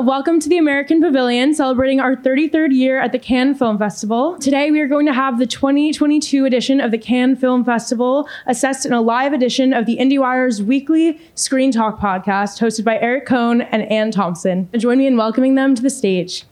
Welcome to the American Pavilion, celebrating our 33rd year at the Cannes Film Festival. Today, we are going to have the 2022 edition of the Cannes Film Festival assessed in a live edition of the IndieWire's weekly Screen Talk podcast, hosted by Eric Kohn and Anne Thompson. Join me in welcoming them to the stage.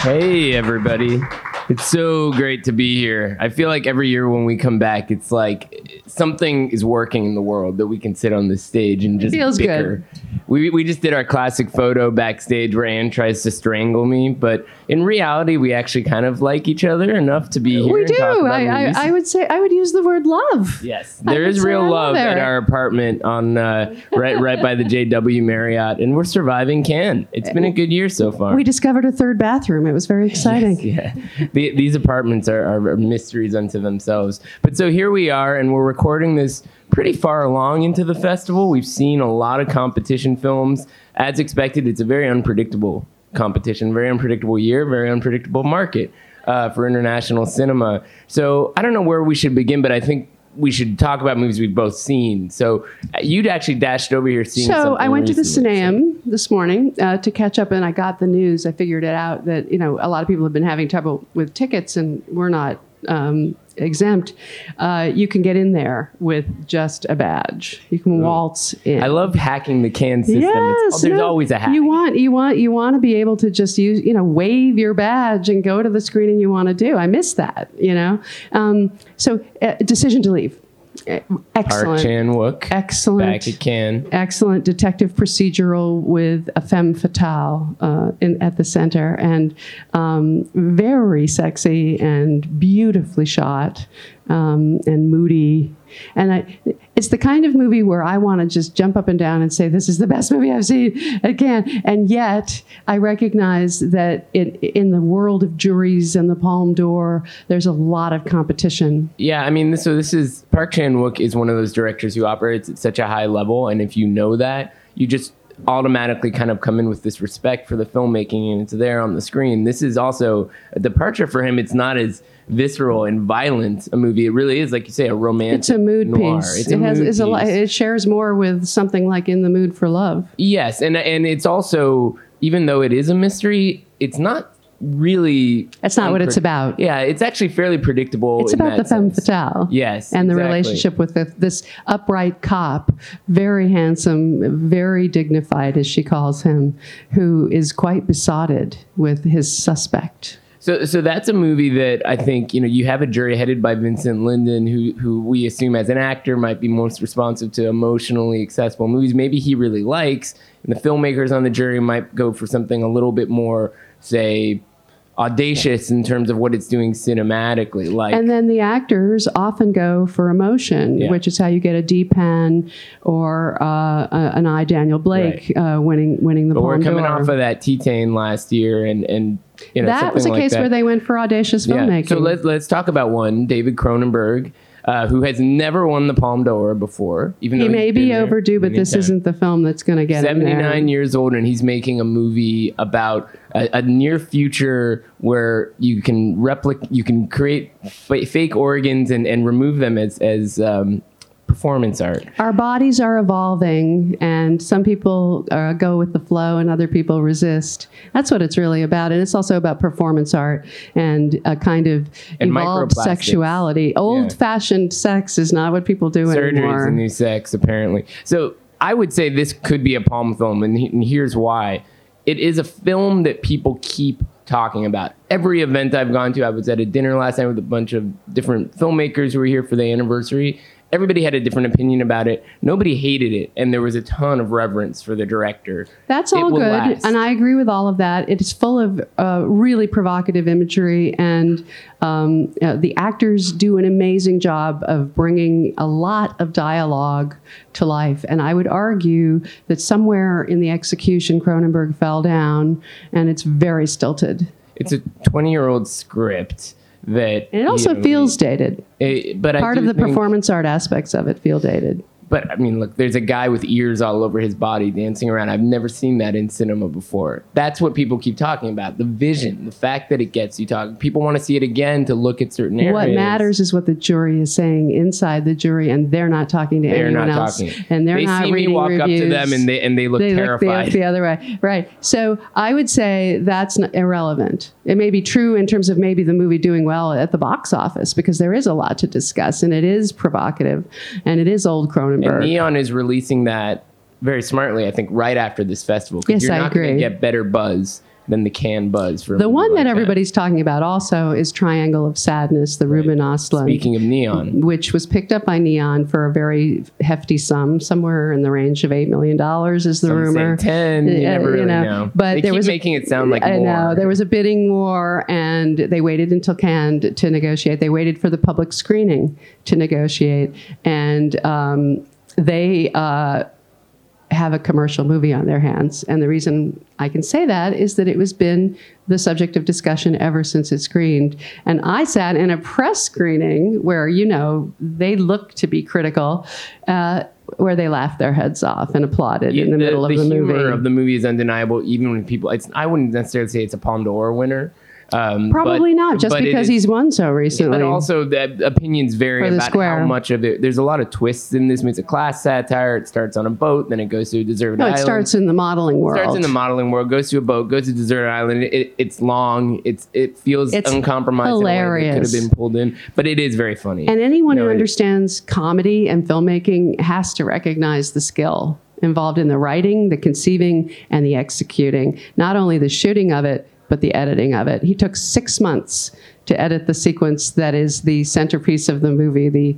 Hey, everybody. It's so great to be here. I feel like every year when we come back, it's like something is working in the world that we can sit on this stage and just Feels bicker. good. We, we just did our classic photo backstage where Anne tries to strangle me, but in reality, we actually kind of like each other enough to be here. We do. I, I. I would say I would use the word love. Yes, there is real love at our apartment on uh, right right by the JW Marriott, and we're surviving Cannes. It's been a good year so far. We discovered a third bathroom. It was very exciting. yeah, the, these apartments are, are mysteries unto themselves. But so here we are, and we're recording this pretty far along into the festival. We've seen a lot of competition films. As expected, it's a very unpredictable competition, very unpredictable year, very unpredictable market uh, for international cinema. So I don't know where we should begin, but I think we should talk about movies we've both seen. So uh, you'd actually dashed over here seeing So I went to the. Cineum this morning uh, to catch up, and I got the news. I figured it out that you know a lot of people have been having trouble with tickets, and we're not um, exempt. Uh, you can get in there with just a badge. You Cannes waltz in. I love hacking the can system. It's- there's no, always a hack. You want you want you want to be able to just use you know wave your badge and go to the screening you want to do. I miss that. You know, um, so uh, decision to leave. Park Excellent. Chan Wook. Excellent. Back at Cannes. excellent detective procedural with a femme fatale uh, in, at the center, and um, very sexy and beautifully shot um, and moody. And I, it's the kind of movie where I want to just jump up and down and say, "This is the best movie I've seen again." And yet, I recognize that it, in the world of juries and the Palme d'Or, there's a lot of competition. Yeah, I mean, so this is Park Chan Wook is one of those directors who operates at such a high level, and if you know that, you just automatically kind of come in with this respect for the filmmaking, and it's there on the screen. This is also a departure for him. It's not as visceral and violent a movie. It really is, like you say, a romantic. It's a mood noir. piece. It's it a has mood is a, it shares more with something like In the Mood for Love. Yes, and and it's also even though it is a mystery, it's not really. That's not what it's about. Yeah, it's actually fairly predictable. It's about the femme sense. fatale. Yes, And the relationship with the, this upright cop, very handsome, very dignified, as she calls him, who is quite besotted with his suspect. So, so that's a movie that I think you know you have a jury headed by Vincent Lindon, who who we assume as an actor might be most responsive to emotionally accessible movies. Maybe he really likes, and the filmmakers on the jury might go for something a little bit more, say, audacious in terms of what it's doing cinematically. Like, And then the actors often go for emotion, Yeah. which is how you get a Dheepan or uh, a- an I. Daniel Blake uh, winning winning the but we're coming off of that Titane last year, and and you know that was a like case that. where they went for audacious filmmaking. So let's let's talk about one, David Cronenberg, uh, who has never won the Palme d'Or before. Even he may be overdue, but this times. isn't the film that's going to get him 79 years old and he's making a movie about a, a near future where you can replicate you can create f- fake organs and, and remove them as as um, performance art Our bodies are evolving, and some people uh, go with the flow, and other people resist. That's what it's really about, and it's also about performance art and a kind of And evolved sexuality. Old-fashioned sex is not what people do surgery is anymore. the new sex apparently so i would say this could be a palm film and, he- and here's why it is a film that people keep talking about. Every event i've gone to i was at a dinner last night with a bunch of different filmmakers who were here for the anniversary everybody had a different opinion about it. Nobody hated it, and there was a ton of reverence for the director. That's It all good, last. and I agree with all of that. It is full of uh, really provocative imagery, and um, uh, the actors do an amazing job of bringing a lot of dialogue to life. And I would argue that somewhere in the execution, Cronenberg fell down, and it's very stilted. It's a 20 year old script that. It also you know, feels dated. it- but I Part of the performance art aspects of it feel dated. But I mean, look, there's a guy with ears all over his body dancing around. I've never seen that in cinema before. That's what people keep talking about the vision, the fact that it gets you talking. People want to see it again to look at certain areas. What matters is what the jury is saying inside the jury, and they're not talking to anyone. They're anyone not else, talking. and they're they not see reading me walk reviews. up to them and they and they look they terrified. look the, the other way, right? So I would say that's not irrelevant. It may be true in terms of maybe the movie doing well at the box office because there is a lot to discuss, and it is provocative, and it is old Cronenberg. And Neon is releasing that very smartly, I think, right after this festival. Yes, you're I not gonna agree. get better buzz than the Cannes buzz for the one like that everybody's talking about also is Triangle of Sadness, the Ruben Ostlund. Speaking of Neon, which was picked up by Neon for a very hefty sum, somewhere in the range of eight million dollars, is the Some rumor. 10, you Uh, never really know. But They there was a- making it sound like I more. know there was a bidding war, and they waited until Cannes to- to negotiate. They waited for the public screening to negotiate, and um, they. Uh, have a commercial movie on their hands. And the reason I can say that is that it was been the subject of discussion ever since it screened. And I sat in a press screening where, you know, they look to be critical, uh, where they laughed their heads off and applauded in the, middle of the humor movie. of the movie is undeniable, even when people. It's I wouldn't necessarily say it's a Palme d'Or winner. Um, Probably but- not, just because is- he's won so recently. But also, the opinions vary about square. how much of it. There's a lot of twists in this. It's a class satire. It starts on a boat, then it goes to a deserted island. no, it island. starts in the modeling world. starts in the modeling world, goes to a boat, goes to a deserted island. It, it's long. It's it feels It's uncompromised. hilarious. Could have been pulled in, but it is very funny. And anyone No, who it- understands comedy and filmmaking has to recognize the skill involved in the writing, the conceiving, and the executing. Not only the shooting of it, but the editing of it. He took six months to edit the sequence that is the centerpiece of the movie, the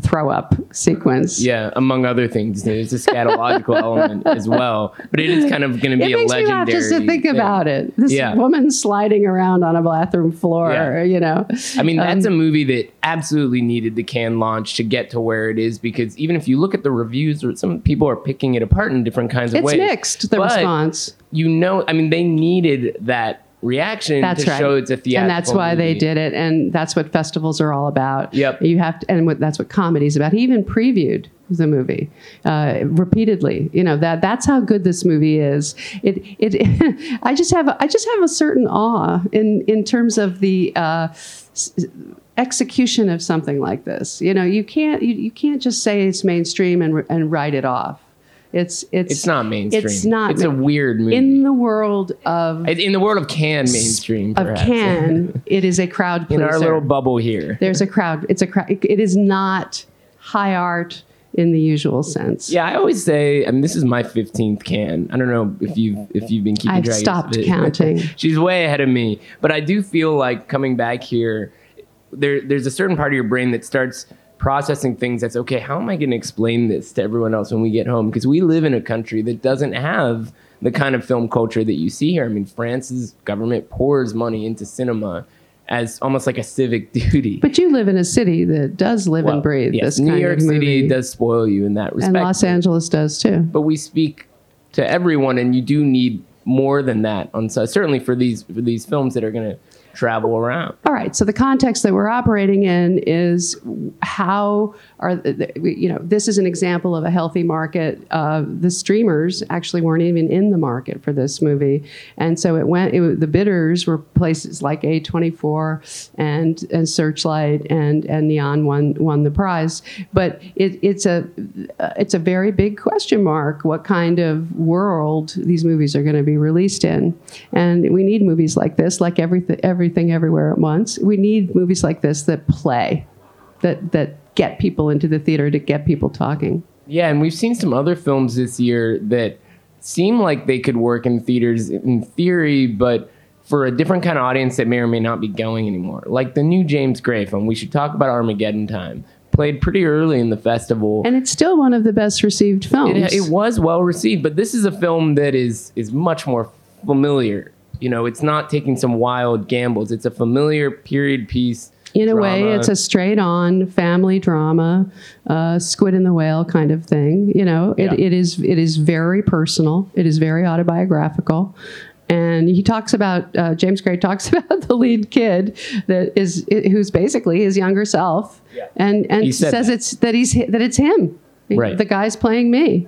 throw up sequence. Yeah, among other things, there's a scatological element as well. But it is kind of going to It be a makes me legendary. laugh just to think thing. about it. This Yeah. woman sliding around on a bathroom floor, Yeah. you know. I mean, that's Um, a movie that absolutely needed the Cannes launch to get to where it is because even if you look at the reviews, or some people are picking it apart in different kinds of It's ways. It's mixed, the But response. You know, I mean, they needed that reaction That's to right. show it's a theatrical and that's why they did it, and that's what festivals are all about. Yep. You have to, and what, that's what comedy is about. He even previewed the movie uh, repeatedly. You know that that's how good this movie is. It it. I just have I just have a certain awe in in terms of the. Uh, execution of something like this you know you can't you, you can't just say it's mainstream and and write it off it's it's It's not mainstream. it's not It's a weird movie. in the world of in the world of Cannes mainstream, of perhaps. Cannes it is a crowd in pleaser. our little bubble here. There's a crowd. It's a crowd. It is not high art in the usual sense. Yeah, I always say, I mean, this is my fifteenth Cannes. I don't know if you've if you've been keeping I've track. stopped of counting. She's way ahead of me, but I do feel like coming back here, there there's a certain part of your brain that starts processing things that's okay how am i going to explain this to everyone else when we get home because we live in a country that doesn't have the kind of film culture that you see here i mean france's government pours money into cinema as almost like a civic duty But you live in a city that does live Well, and breathe yes, this new kind york of city movie. does spoil you in that respect and Los Angeles does too. but we speak to everyone, and you do need more than that. On so certainly for these for these films that are going to travel around. All right. So the context that we're operating in is how are you know this is an example of a healthy market. Uh, the streamers actually weren't even in the market for this movie, and so it went. It, the bidders were places like A24 and and Searchlight and and Neon won won the prize. But it, it's a it's a very big question mark. What kind of world these movies are going to be released in? And we need movies like this, like everything everything everywhere at once. We need movies like this that play, that that get people into the theater to get people talking. Yeah, and we've seen some other films this year that seem like they could work in theaters in theory, but for a different kind of audience that may or may not be going anymore. Like the new James Gray film. We should talk about Armageddon Time. played pretty early in the festival. And it's still one of the best received films. It, it was well received, but this is a film that is is much more familiar. You know, it's not taking some wild gambles. It's a familiar period piece. in a way, it's a straight on family drama, uh, squid and the whale kind of thing. You know, it, Yeah. it is it is very personal. It is very autobiographical. And he talks about uh, James Gray talks about the lead kid that is who's basically his younger self, Yeah. and and He says that. it's that he's that it's him, Right. The guy's playing me.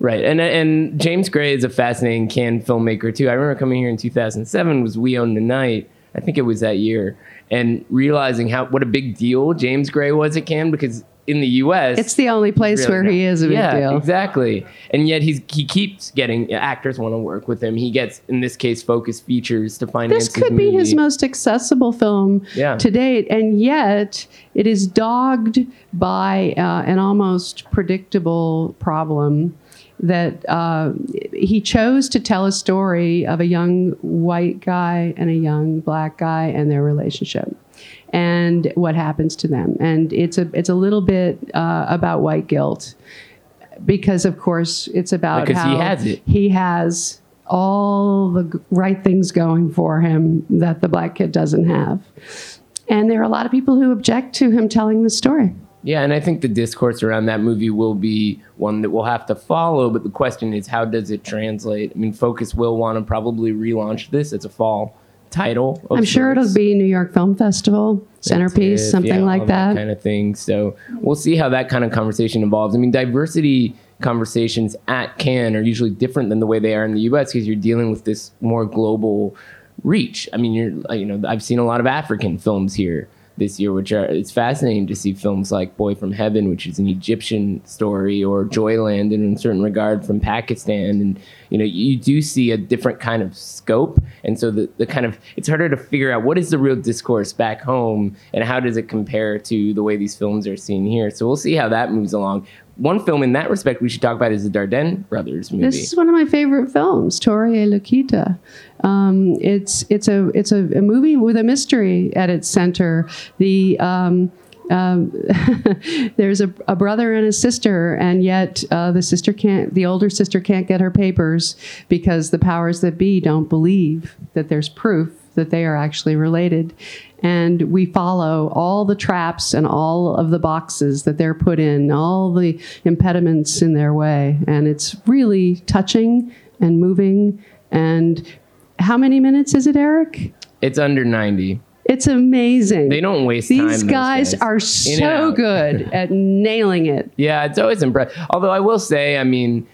Right, and and James Gray is a fascinating Cannes filmmaker too. I remember coming here in 2007 was We Own the Night. I think it was that year, and realizing how what a big deal James Gray was at Cannes because in the U.S. It's the only place really where not. he is a big yeah, deal. exactly. And yet he's he keeps getting actors want to work with him. He gets in this case focus features to finance. This could be his most accessible film Yeah. to date, and yet it is dogged by uh, an almost predictable problem that uh, he chose to tell a story of a young white guy and a young black guy and their relationship and what happens to them and it's a it's a little bit uh, about white guilt because of course it's about Because he how has it. he has all the right things going for him that the black kid doesn't have. And there are a lot of people who object to him telling the story. Yeah, and I think the discourse around that movie will be one that we'll have to follow. But the question is, how does it translate? I mean, Focus will want to probably relaunch this as a fall title. I'm sure it'll be New York Film Festival, centerpiece, If, something yeah, like all that. kind of thing. So we'll see how that kind of conversation evolves. I mean, diversity conversations at Cannes are usually different than the way they are in the U.S. because you're dealing with this more global reach. I mean, you're you know I've seen a lot of African films here this year, which are it's fascinating to see films like Boy from Heaven, which is an Egyptian story, or Joyland, in a certain regard from Pakistan, and you know you do see a different kind of scope, and so the the kind of it's harder to figure out what is the real discourse back home and how does it compare to the way these films are seen here. So we'll see how that moves along. One film in that respect we should talk about is the Dardenne brothers movie. This is one of my favorite films, Tori et Lakita. Um, it's it's a it's a, a movie with a mystery at its center. The um, um, there's a, a brother and a sister, and yet uh, the sister can't. The older sister can't get her papers because the powers that be don't believe that there's proof that they are actually related. And we follow all the traps and all of the boxes that they're put in, all the impediments in their way. And it's really touching and moving. And how many minutes is it, Eric? it's under 90. It's amazing. They don't waste time, These those guys, guys. are so good at nailing it. Yeah, it's always impressive. Although I will say, I mean,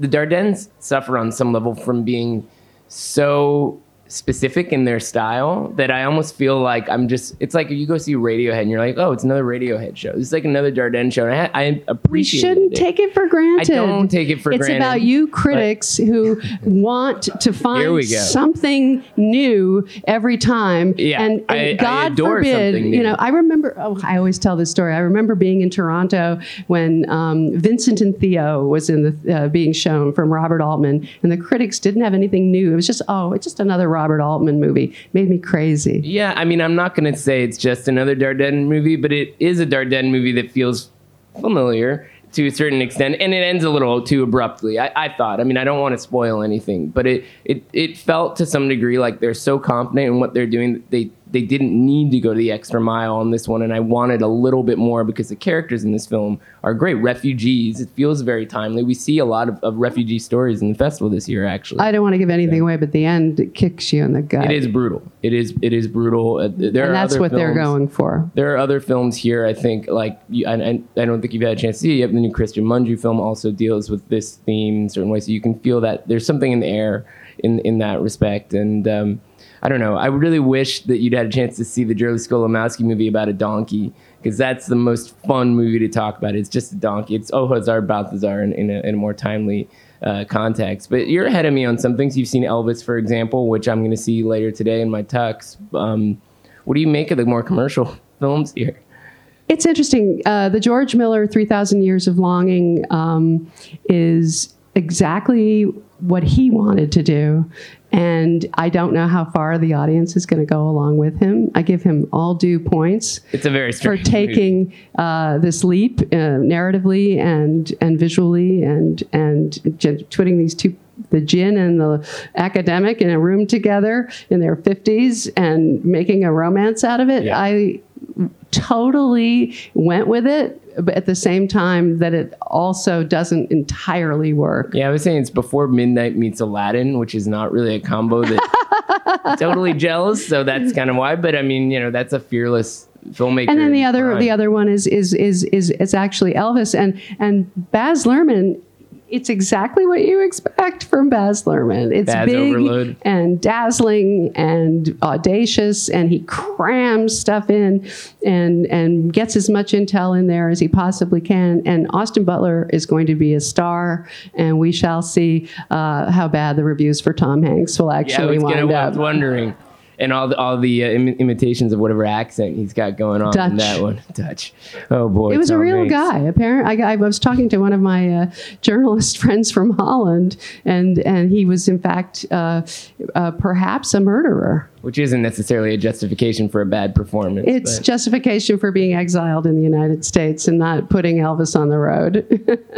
the Dardennes suffer on some level from being so specific in their style that I almost feel like I'm just. It's like you go see Radiohead and you're like, oh, it's another Radiohead show. It's like another Dardenne show. And I, I We appreciate shouldn't it. take it for granted. I don't take it for it's granted, about you critics who want to find something new every time. Yeah, and, and I- I God adore forbid, something new. you know, I remember. Oh, I always tell this story. I remember being in Toronto when um, Vincent and Theo was in the uh, being shown from Robert Altman, and the critics didn't have anything new. It was just oh, it's just another Robert Altman movie. Made me crazy. Yeah, I mean, I'm not going to say it's just another Dardenne movie, but it is a Dardenne movie that feels familiar to a certain extent, and it ends a little too abruptly. I, I thought. I mean, I don't want to spoil anything, but it, it it felt to some degree like they're so confident in what they're doing that they they didn't need to go the extra mile on this one, and I wanted a little bit more because the characters in this film are great. Refugees. It feels very timely. We see a lot of, of refugee stories in the festival this year, actually. I don't want to give anything away, but the end it kicks you in the gut. it is brutal. It is. It is brutal. Uh, there are and that's what they're going for. there are other films here. I think like you, and, and I don't think you've had a chance to see it yet. The new Cristian Mungiu film also deals with this theme in certain ways, so you can feel that there's something in the air in in that respect. And um, I don't know. I really wish that you'd had a chance to see the Jerzy Skolimowski movie about a donkey because that's the most fun movie to talk about. It's just a donkey. It's Oh Hazar Balthazar in, in, a, in a more timely uh, context. But you're ahead of me on some things. You've seen Elvis, for example, which I'm going to see later today in my tux. Um, what do you make of the more commercial films here? It's interesting. Uh, the George Miller 3,000 Years of Longing um, is exactly what he wanted to do. And I don't know how far the audience is going to go along with him. I give him all due points It's a very for taking uh, this leap uh, narratively and and visually and and j- putting these two the djinn and the academic in a room together in their 50s and making a romance out of it Yeah. i totally went with it but at the same time that it also doesn't entirely work Yeah, I was saying it's before Midnight meets Aladdin, which is not really a combo that totally gels. So that's kind of why. But I mean, you know, that's a fearless filmmaker. and then the other prime. the other one is is is is it's actually Elvis and and Baz Luhrmann. It's exactly what you expect from Baz Luhrmann. It's Baz big overload. and dazzling and audacious, and he crams stuff in and and gets as much intel in there as he possibly can. And Austin Butler is going to be a star, and we shall see uh, how bad the reviews for Tom Hanks will Yeah, I actually was, wind up. wondering. And all the, all the uh, Im- imitations of whatever accent he's got going on in that one. Dutch. Oh, boy. It was a real Hanks. guy. Apparently, I, I was talking to one of my uh, journalist friends from Holland, and and he was in fact uh, uh, perhaps a murderer. Which isn't necessarily a justification for a bad performance. It's but- justification for being exiled in the United States and not putting Elvis on the road.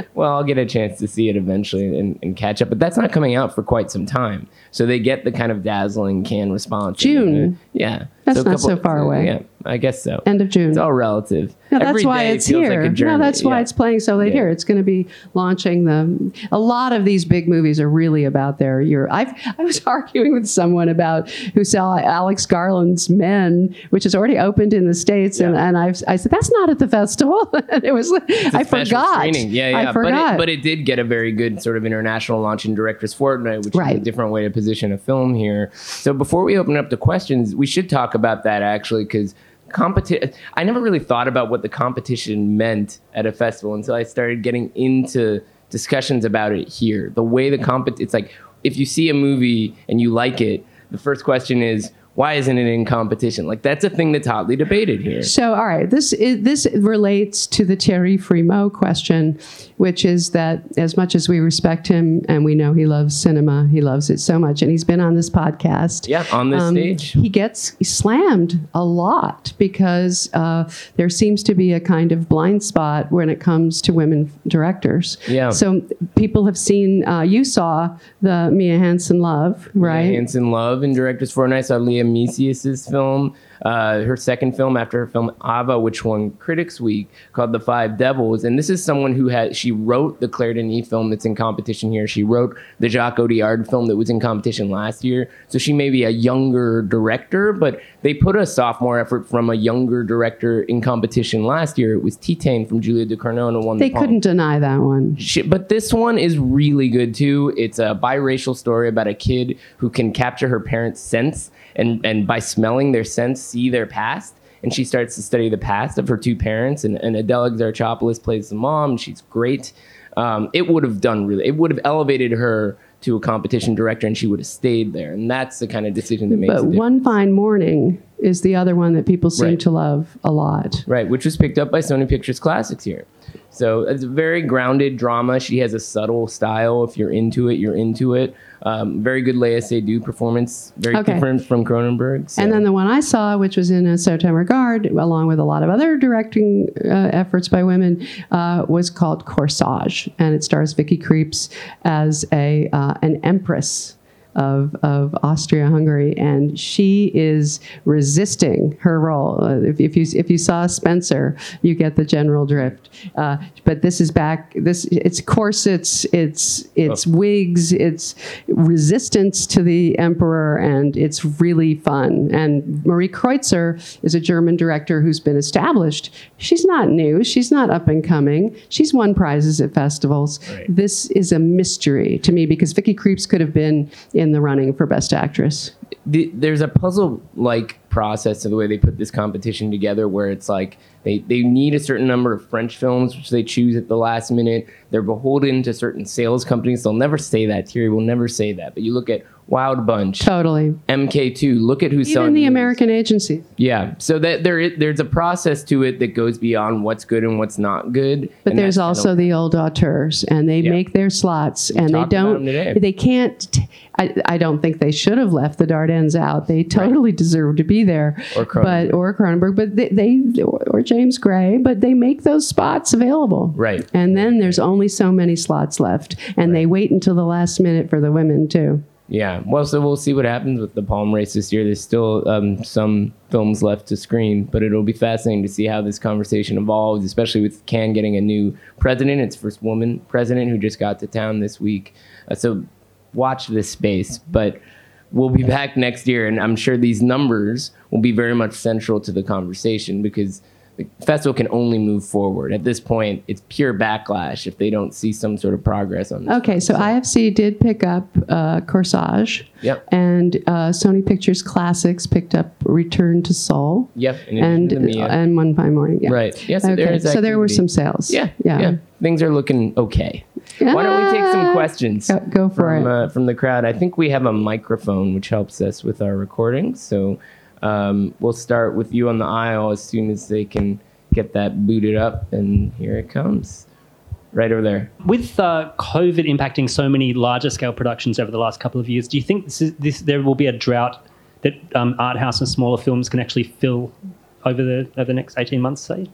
Well, I'll get a chance to see it eventually and, and catch up, but that's not coming out for quite some time. So they get the kind of dazzling can response. June. Yeah. That's a not so far away. Yeah, I guess so. End of June. It's all relative. No, that's Every why it's here. Like no, that's why Yeah. it's playing so late Yeah. here. It's going to be launching the. A lot of these big movies are really about their year. I've I was arguing with someone about who saw Alex Garland's Men, which is already opened in the states, and, Yeah. and I I said that's not at the festival. and it was I forgot. screening. Yeah, yeah. I forgot. But it, but it did get a very good sort of international launch in Directors Fortnight, which is a different way to position a film here. So before we open up to questions, we should talk about that actually, because competition. I never really thought about what the competition meant at a festival until I started getting into discussions about it here. The way the compet it's like if you see a movie and you like it, the first question is why isn't it in competition? Like that's a thing that's hotly debated here. So, all right, this is, this relates to the Thierry Frémaux question, which is that as much as we respect him and we know he loves cinema, he loves it so much, and he's been on this podcast. Yeah, on this stage. He gets slammed a lot because uh, there seems to be a kind of blind spot when it comes to women directors. Yeah. So people have seen. Uh, you saw the Mia Hansen Love, right? Hansen Love in Directors Fortnight. I saw Leah Mysius's film, uh, her second film after her film Ava, which won Critics Week, called The Five Devils. And this is someone who had she wrote the Claire Denis film that's in competition here. She wrote the Jacques Audiard film that was in competition last year. So she may be a younger director, but they put a sophomore effort from a younger director in competition last year. It was Titane from Julia Ducournau and won They the couldn't deny that one. Shit, but this one is really good too. It's a biracial story about a kid who can capture her parents' sense and, and by smelling their sense, see their past. And she starts to study the past of her two parents. And, and Adèle Exarchopoulos plays the mom. And she's great. Um, it would have done really, it would have elevated her to a competition director and she would have stayed there. And that's the kind of decision that makes But. One Fine Morning is the other one that people seem Right. to love a lot. Right, which was picked up by Sony Pictures Classics here. So it's a very grounded drama. She has a subtle style. If you're into it, you're into it. Um, very good Léa Seydoux performance. Very Okay. different from Cronenberg. so- And then the one I saw, which was in a Certain Regard, along with a lot of other directing uh, efforts by women, uh, was called Corsage, and it stars Vicky Krieps as a uh, an empress. Of, of Austria-Hungary, and she is resisting her role. Uh, if, if you if you saw Spencer, you get the general drift. Uh, but this is back. This it's corsets, it's it's wigs, it's resistance to the emperor, and it's really fun. And Marie Kreutzer is a German director who's been established. She's not new. She's not up and coming. She's won prizes at festivals. Right. This is a mystery to me because Vicky Krieps could have been in the running for Best Actress. the, there's a puzzle like process of the way they put this competition together where it's like they, they need a certain number of French films, which they choose at the last minute. They're beholden to certain sales companies. They'll never say that. Thierry will never say that. But you look at Wild Bunch, Totally. MK2. Look at who's selling Even the movies. American agencies. Yeah, so that there is, there's a process to it that goes beyond what's good and what's not good. But there's also the old auteurs, and they Yeah. make their slots, and they don't. them today. They can't. T- I, I don't think they should have left the Dardennes out. They totally deserve to be there. Or Cronenberg. but or Cronenberg, but they, they or, or James Gray, but they make those spots available. Right. And then there's only so many slots left, and they wait until the last minute for the women too. Yeah, well, so we'll see what happens with the Palm Race this year. There's still um, some films left to screen, but it'll be fascinating to see how this conversation evolves, especially with Cannes getting a new president, its first woman president who just got to town this week. Uh, so watch this space, but we'll be back next year, and I'm sure these numbers will be very much central to the conversation because the festival can only move forward. At this point, it's pure backlash if they don't see some sort of progress on this. Okay, so IFC did pick up uh, Corsage. Yep. And uh, Sony Pictures Classics picked up Return to Seoul. Yep, And and One Fine Morning. Yeah. Right. Yeah, so there okay. is so there were some sales. Yeah, Yeah. yeah, Things are looking okay. Why don't we take some questions? Go- go for from, it. Uh, from the crowd. I think we have a microphone which helps us with our recording. So um, we'll start with you on the aisle as soon as they can get that booted up. And here it comes, right over there. With uh, COVID impacting so many larger scale productions over the last couple of years, do you think this is, this there will be a drought that um, art house and smaller films can actually fill over the over the next eighteen months? Say,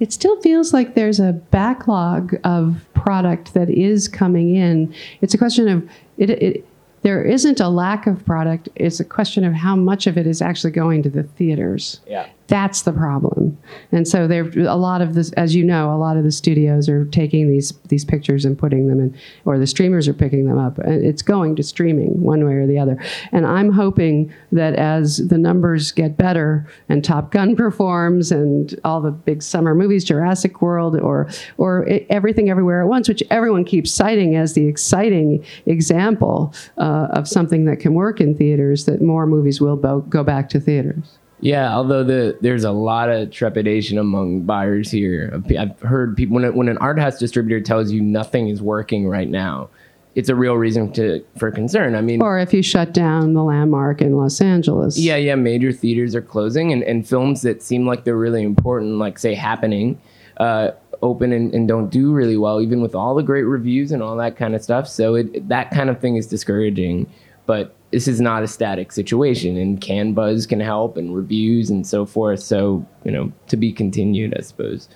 It still feels like there's a backlog of product that is coming in. It's a question of it. it there isn't a lack of product. It's a question of how much of it is actually going to the theaters. Yeah. That's the problem. And so there a lot of this as you know, a lot of the studios are taking these these pictures and putting them in or the streamers are picking them up. It's going to streaming one way or the other. And I'm hoping that as the numbers get better and Top Gun performs and all the big summer movies, Jurassic World or or Everything Everywhere at Once, which everyone keeps citing as the exciting example uh, of something that can work in theaters, that more movies will bo- go back to theaters. Yeah, although the there's a lot of trepidation among buyers here. I've heard people when, it, when an art house distributor tells you nothing is working right now, it's a real reason to for concern. I mean, Or if you shut down the landmark in Los Angeles. Yeah, yeah. Major theaters are closing, and, and films that seem like they're really important, like say Happening, uh, open and, and don't do really well, even with all the great reviews and all that kind of stuff. So it, that kind of thing is discouraging. But this is not a static situation, and Cannes Buzz can help, and reviews and so forth. So you know, to be continued, I suppose.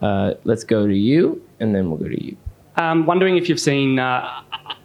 Uh, let's go to you, and then we'll go to you. Um, wondering if you've seen uh,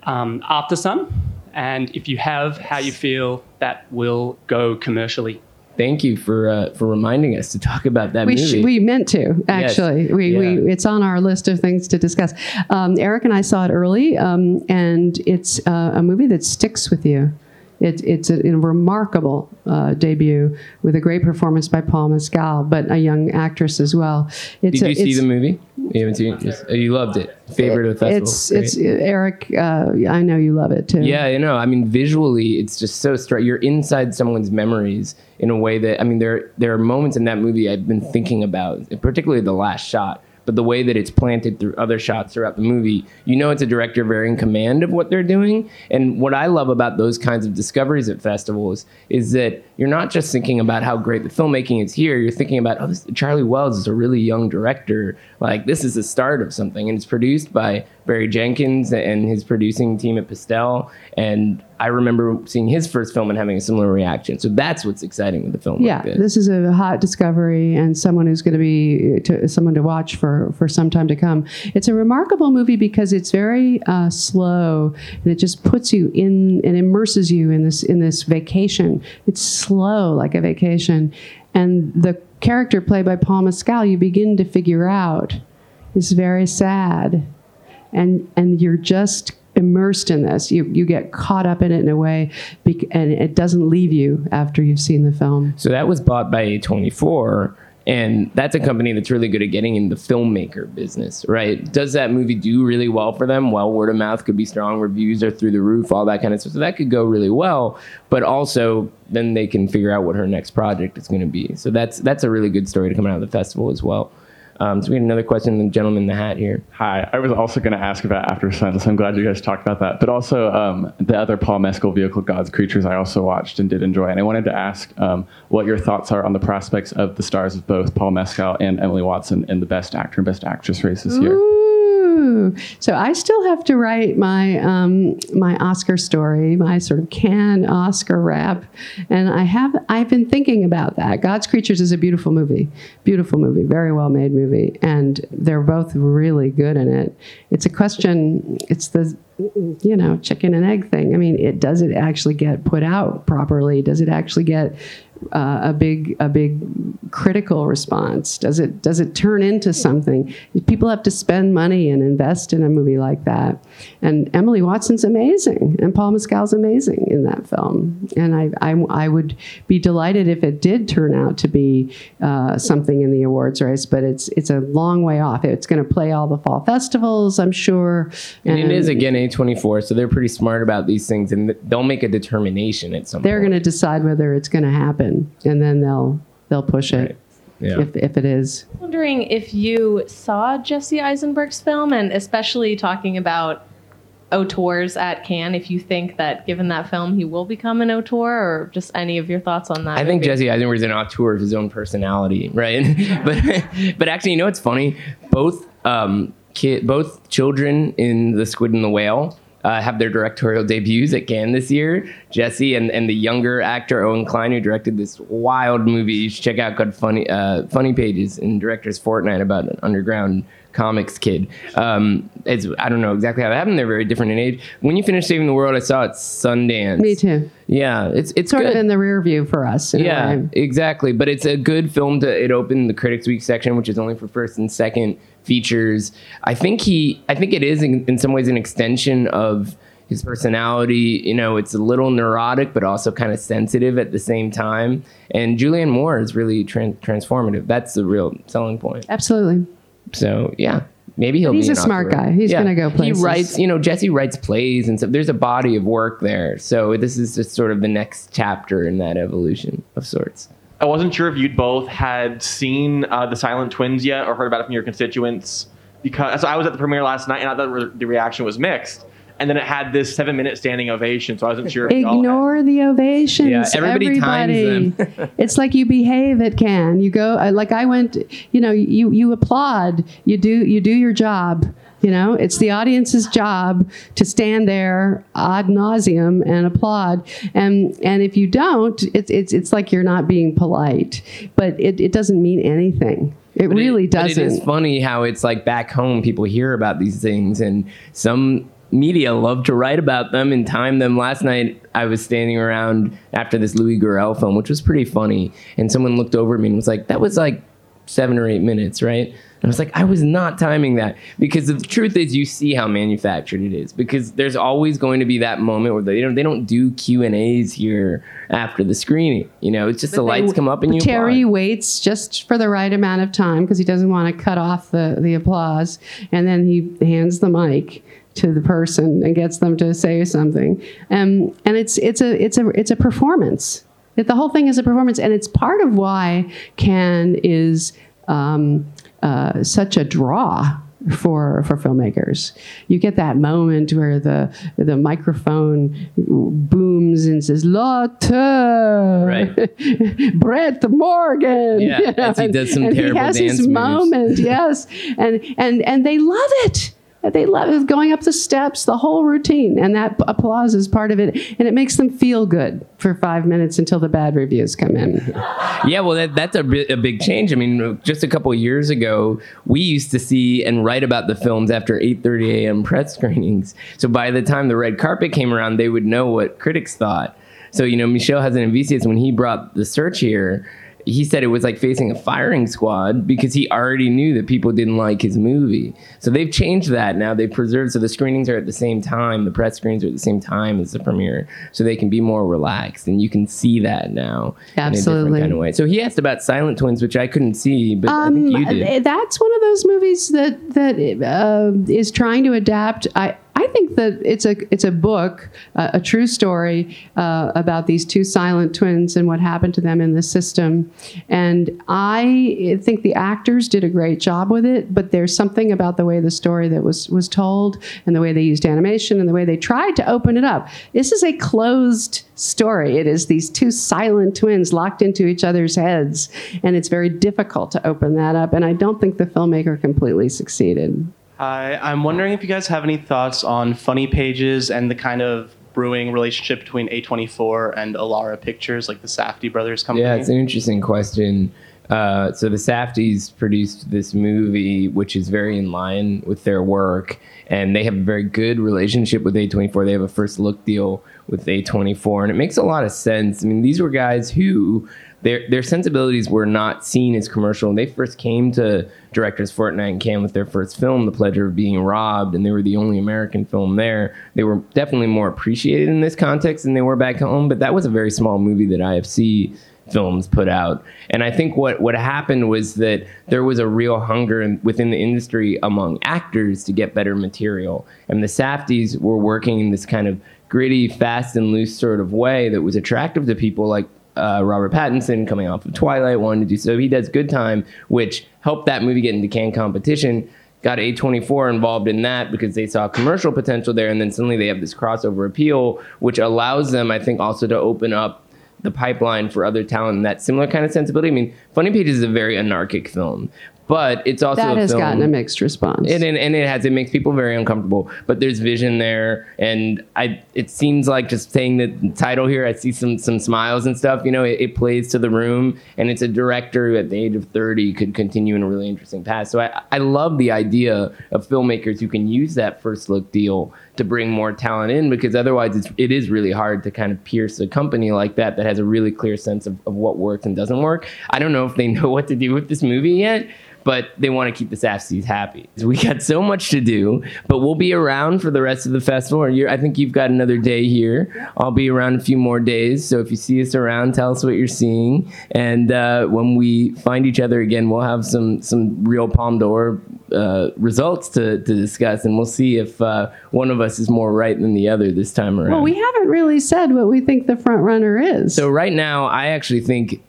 um, After Sun, and if you have, how you feel that will go commercially. Thank you for uh, for reminding us to talk about that We, movie. sh- we meant to actually. We, Yeah. we it's on our list of things to discuss. Um, Eric and I saw it early, um, and it's uh, a movie that sticks with you. It, it's a, a remarkable uh, debut with a great performance by Paul Mescal, but a young actress as well. It's Did a, you see the movie? You haven't seen it? Oh, you loved it. Favorite of the festival. It's Great. it's Eric. Uh, I know you love it too. Yeah, you know, I mean, visually, it's just so straight. You're inside someone's memories in a way that, I mean, there there are moments in that movie I've been thinking about, particularly the last shot. But the way that it's planted through other shots throughout the movie, you know, it's a director very in command of what they're doing. And what I love about those kinds of discoveries at festivals is that you're not just thinking about how great the filmmaking is here. You're thinking about, oh, this, Charlotte Wells is a really young director. Like this is the start of something, and it's produced by Barry Jenkins and his producing team at Pastel. And I remember seeing his first film and having a similar reaction. So that's what's exciting with the film. Yeah, like this. this is a hot discovery and someone who's going to be to, someone to watch for for some time to come. It's a remarkable movie because it's very uh, slow and it just puts you in and immerses you in this in this vacation. It's slow like a vacation, and the character played by Paul Mescal, you begin to figure out, is very sad, and and you're just immersed in this. You you get caught up in it in a way, and it doesn't leave you after you've seen the film. So that was bought by A24. And that's a company that's really good at getting in the filmmaker business, right? Does that movie do really well for them? Well, word of mouth could be strong, reviews are through the roof, all that kind of stuff. So that could go really well. But also, then they can figure out what her next project is going to be. So that's that's a really good story to come out of the festival as well. Um, so we had another question, the gentleman in the hat here. Hi, I was also going to ask about After Sun, so I'm glad you guys talked about that. But also um, the other Paul Mescal vehicle, God's Creatures, I also watched and did enjoy. And I wanted to ask um, what your thoughts are on the prospects of the stars of both Paul Mescal and Emily Watson in the Best Actor and Best Actress races here. Ooh. So I still have to write my um, my Oscar story, my sort of Cannes Oscar wrap, and I have I've been thinking about that. God's Creatures is a beautiful movie, beautiful movie, very well made movie, and they're both really good in it. It's a question. It's the you know chicken and egg thing. I mean, it does it actually get put out properly? Does it actually get uh, a big a big critical response? Does it does it turn into something? People have to spend money and invest in a movie like that. And Emily Watson's amazing, and Paul Mescal's amazing in that film. And I I, I would be delighted if it did turn out to be uh, something in the awards race. But it's it's a long way off. It's going to play all the fall festivals, I'm sure. And, it is again A24, so they're pretty smart about these things, and they'll make a determination at some. They're going to decide whether it's going to happen, and then they'll they'll push it Yeah. if if it is. wondering if you saw Jesse Eisenberg's film, and especially talking about auteurs at Cannes, if you think that given that film he will become an auteur, or just any of your thoughts on that. I think movie? Jesse Eisenberg's an auteur of his own personality, right? but but actually, you know what's funny? Both um, kid, both children in The Squid and the Whale. Uh, have their directorial debuts at Cannes this year. Jesse and, and the younger actor Owen Kline, who directed this wild movie. You should check out called Funny uh, Funny Pages in Director's Fortnight about an underground comics kid. Um, it's I don't know exactly how that happened. They're very different in age. When you finish Saving the World, I saw it Sundance. Me too. Yeah, it's it's Sort good. of in the rear view for us. Yeah, exactly. But it's a good film to it opened the Critics Week section, which is only for first and second features. I think he I think it is in, in some ways an extension of his personality. You know, it's a little neurotic, but also kind of sensitive at the same time. And Julianne Moore is really tran- transformative. That's the real selling point. Absolutely. So yeah, maybe he'll. He's be a smart auteur. guy. He's gonna go places. He writes, you know, Jesse writes plays and stuff. There's a body of work there. So this is just sort of the next chapter in that evolution of sorts. I wasn't sure if you'd both had seen uh, the Silent Twins yet or heard about it from your constituents because so I was at the premiere last night and I thought re- the reaction was mixed. And then it had this seven minute standing ovation, so I wasn't sure if y'all had- Ignore the ovations. Yeah, everybody times Everybody. it's like you behave at Cannes. You go uh, like I went. You know, you you applaud. You do you do your job. You know, it's the audience's job to stand there ad nauseum and applaud. And and if you don't, it's it's it's like you're not being polite. But it, it doesn't mean anything. It But really but doesn't. it is funny how it's like back home, people hear about these things, and some media love to write about them and time them. Last night, I was standing around after this Louis Garrel film, which was pretty funny, and someone looked over at me and was like, "That was like seven or eight minutes, right?" And I was like, I was not timing that because the truth is, you see how manufactured it is. Because there's always going to be that moment where they don't they don't do Q and A's here after the screening. You know, it's just the lights come up and you Thierry applaud. waits just for the right amount of time because he doesn't want to cut off the, the applause, and then he hands the mic to the person and gets them to say something. Um, and it's it's a it's a it's a performance. It, the whole thing is a performance, and it's part of why Cannes is um, uh, such a draw for for filmmakers. You get that moment where the the microphone booms and says "Lotte," Right. Brett Morgen. Yeah, as he does some and terrible he has dance his moves. moment, yes, and and and they love it. They love going up the steps, the whole routine, and that applause is part of it, and it makes them feel good for five minutes until the bad reviews come in. Yeah, well, that, that's a, bi- a big change. I mean, just a couple years ago, we used to see and write about the films after 8:30 a.m. press screenings. So by the time the red carpet came around, they would know what critics thought. So you know, michelle Michel Hazanavicius, when he brought the search here, he said it was like facing a firing squad because he already knew that people didn't like his movie. So they've changed that now. They've preserved so the screenings are at the same time, the press screens are at the same time as the premiere, so they can be more relaxed, and you can see that now in a Absolutely. different kind of way. So he asked about Silent Twins, which I couldn't see, but I think you did. Uh, That's one of those movies that that uh, is trying to adapt. I. I think that it's a it's a book, uh, a true story uh, about these two silent twins and what happened to them in the system. And I think the actors did a great job with it. But there's something about the way the story that was was told and the way they used animation and the way they tried to open it up. This is a closed story. It is these two silent twins locked into each other's heads, and it's very difficult to open that up. And I don't think the filmmaker completely succeeded. Hi, I'm wondering if you guys have any thoughts on funny pages and the kind of brewing relationship between A24 and Elara Pictures, like the Safdie brothers company. Yeah, it's an interesting question. Uh, so the Safdies produced this movie, which is very in line with their work, and they have a very good relationship with A24. They have a first look deal with A24, and it makes a lot of sense. I mean, these were guys who their their sensibilities were not seen as commercial. They first came to directors Fortnight and Cannes with their first film, The Pleasure of Being Robbed, and they were the only American film there. They were definitely more appreciated in this context than they were back home. But that was a very small movie that IFC films put out. And I think what, what happened was that there was a real hunger in, within the industry among actors to get better material. And the Safdies were working in this kind of gritty, fast and loose sort of way that was attractive to people like uh, Robert Pattinson coming off of Twilight wanted to do so. He does Good Time, which helped that movie get into Cannes competition. Got A24 involved in that because they saw commercial potential there, and then suddenly they have this crossover appeal, which allows them, I think, also to open up the pipeline for other talent in that similar kind of sensibility. I mean, Funny Pages is a very anarchic film, but it's also That a has film, gotten a mixed response. and, and, and it has it makes people very uncomfortable but there's vision there and i it seems like just saying the title here i see some some smiles and stuff you know it, it plays to the room and it's a director who at the age of 30 could continue in a really interesting path so i i love the idea of filmmakers who can use that first look deal to bring more talent in because otherwise it's it is really hard to kind of pierce a company like that that has a really clear sense of, of what works and doesn't work. I don't know if they know what to do with this movie yet but they want to keep the Safdies happy. We got so much to do, but we'll be around for the rest of the festival. You're, I think you've got another day here. I'll be around a few more days. So if you see us around, tell us what you're seeing. And uh, when we find each other again, we'll have some some real Palme d'Or uh, results to, to discuss, and we'll see if uh, one of us is more right than the other this time around. well, we haven't really said what we think the front runner is. So right now, I actually think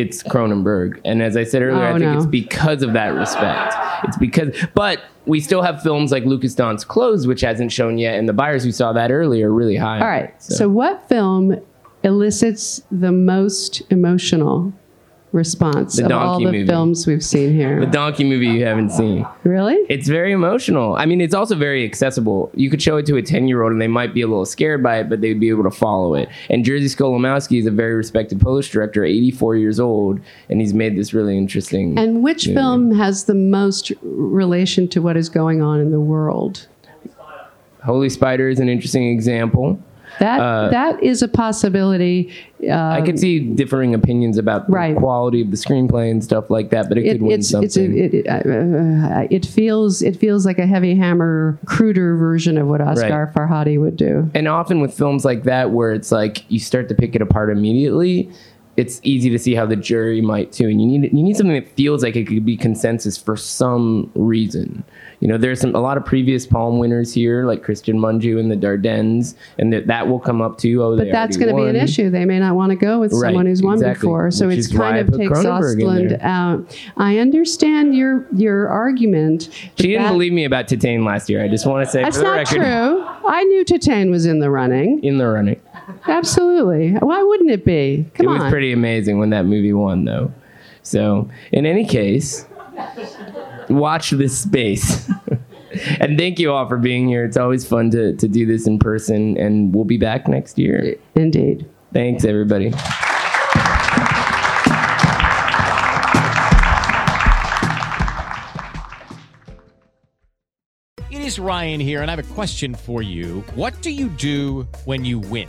it's Cronenberg, and as I said earlier, oh, I Oh, think no. it's because of that respect. It's because, but we still have films like Lukas Dhont's Close, which hasn't shown yet, and the buyers who saw that earlier are really high. All right. So. what film elicits the most emotional response The of all Donkey the movie. films we've seen here? the Donkey movie you haven't seen. really? It's very emotional. I mean, it's also very accessible. You could show it to a 10 year old and they might be a little scared by it, but they'd be able to follow it. And Jerzy Skolimowski is a very respected Polish director, 84 years old, and he's made this really interesting. And which movie. film has the most relation to what is going on in the world? Holy Spider is an interesting example. That Uh, that is a possibility. Uh, I could see differing opinions about Right. the quality of the screenplay and stuff like that, but it, it, could win it's, something. it's a, it, uh, it feels it feels like a heavy hammer, cruder version of what Asghar Farhadi would do. and often with films like that, where it's like you start to pick it apart immediately, it's easy to see how the jury might too. And you need you need something that feels like it could be consensus for some reason. You know, there's some a lot of previous Palme winners here, like Cristian Mungiu and the Dardennes, and that that will come up too. Oh, But that's going to be an issue. They may not want to go with Right, someone who's won before. So which it's kind of takes Östlund out. I understand your your argument. She didn't that- believe me about Titane last year. I just want to say That's for the not record, true. I knew Titane was in the running. in the running. Absolutely. Why wouldn't it be? Come it on. was pretty amazing when that movie won, though. So, in any case, watch this space. and thank you all for being here. It's always fun to, to do this in person, and we'll be back next year. Indeed. Thanks, everybody. It is Ryan here, and I have a question for you. What do you do when you win?